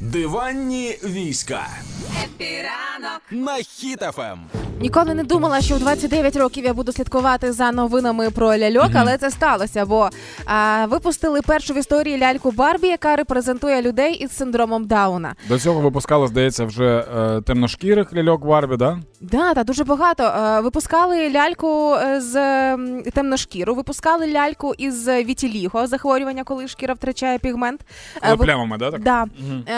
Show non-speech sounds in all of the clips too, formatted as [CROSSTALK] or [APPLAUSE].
Диванні війська Happy ранок на Хіт FM. Ніколи не думала, що у 29 років я буду слідкувати за новинами про ляльок, але це сталося, бо а, випустили першу в історії ляльку Барбі, яка репрезентує людей із синдромом Дауна. До цього випускали, здається, вже е, темношкірих ляльок Барбі, да? Да, та дуже багато. Е, Випускали ляльку е, з м, темношкіру, випускали ляльку із вітіліго, захворювання, коли шкіра втрачає пігмент. Е, плямами, да? Так? Да.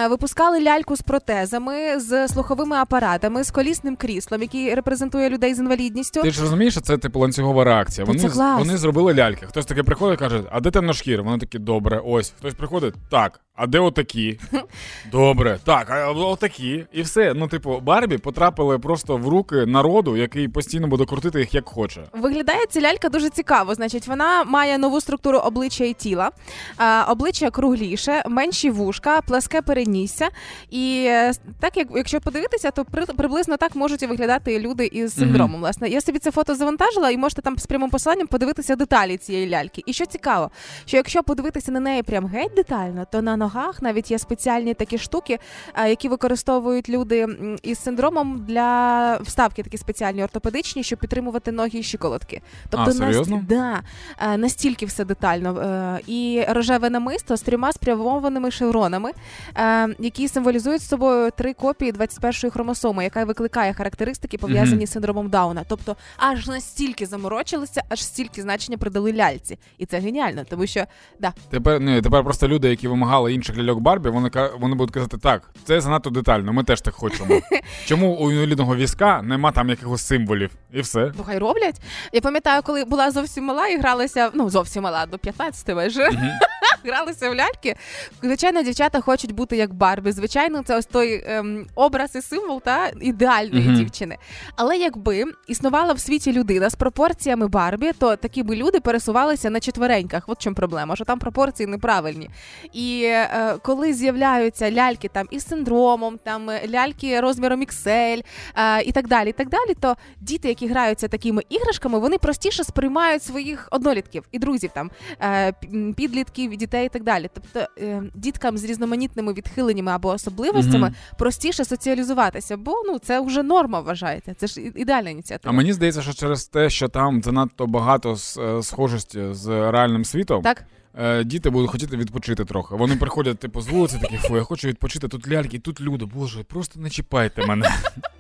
Е, Випускали ляльку з протезами, з слуховими апаратами, з колісним кріслом, який репрезентує людей з інвалідністю. Ти ж розумієш, що це типу ланцюгова реакція. Та Вони, це клас. вони зробили ляльки. Хтось таки приходить і каже, а де темношкір? Вони такі, добре, ось. Хтось приходить, так, а де отакі? [LAUGHS] Добре, так, а отакі. І все. Ну, типу, Барбі потрапили просто в руки народу, який постійно буде крутити їх як хоче. Виглядає ця лялька дуже цікаво. Значить, вона має нову структуру обличчя і тіла. А, обличчя кругліше, менші вушка, пласке перенісся. І е, так як якщо подивитися, то при, приблизно так можуть і виглядати люди із синдромом. Власне, я собі це фото завантажила, і можете там з прямим посиланням подивитися деталі цієї ляльки. І що цікаво, що якщо подивитися на неї прям геть детально, то на ногах навіть є спеціальні такі штуки, які використовують люди із синдромом для вставки, такі спеціальні ортопедичні, щоб підтримувати ноги і щиколотки. Тобто А, серйозно? да, е, настільки все детально. Е, І рожеве намисто з трьома спрямованими шевронами, е, які символізують з собою три копії 21-ї хромосоми, яка викликає характеристики, пов'язані Мгм. з синдромом Дауна. Тобто, аж настільки заморочилися, аж стільки значення придали ляльці. І це геніально, тому що да, Тепер ні, тепер просто люди, які вимагали інших ляльок Барбі, вони вони будуть казати, так, це занадто детально, ми теж так хочемо. [LAUGHS] Чому у інвалідного візка нема там якихось символів? І все. ну хай роблять. Я пам'ятаю, коли була зовсім мала і гралася, ну зовсім мала, до 15 майже. [LAUGHS] [LAUGHS] Гралися в ляльки. Звичайно, дівчата хочуть бути як Барбі. Звичайно, це ось той ем, образ і символ та ідеальної Мгм. дівчини. Але якби існувала в світі людина з пропорціями Барбі, то такі би люди пересувалися на четвереньках. От в чому проблема, що там пропорції неправильні. І е, коли з'являються ляльки там із синдромом, там е, ляльки розміром XL е, і так далі, і так далі, то діти, які граються такими іграшками, вони простіше сприймають своїх однолітків і друзів, там е, п- м, підлітків, дітей і так далі. Тобто е, діткам з різноманітними відхиленнями або особливостями Мгм. простіше соціалізуватися, бо ну це вже норма вважається. Це ж ідеальна ініціатива. А мені здається, що через те, що там занадто багато е, схожості з реальним світом, Так, е, діти будуть хотіти відпочити трохи. Вони приходять, типу, з вулиці такі, фу, я хочу відпочити, тут ляльки, тут люди. Боже, просто не чіпайте мене. [LAUGHS]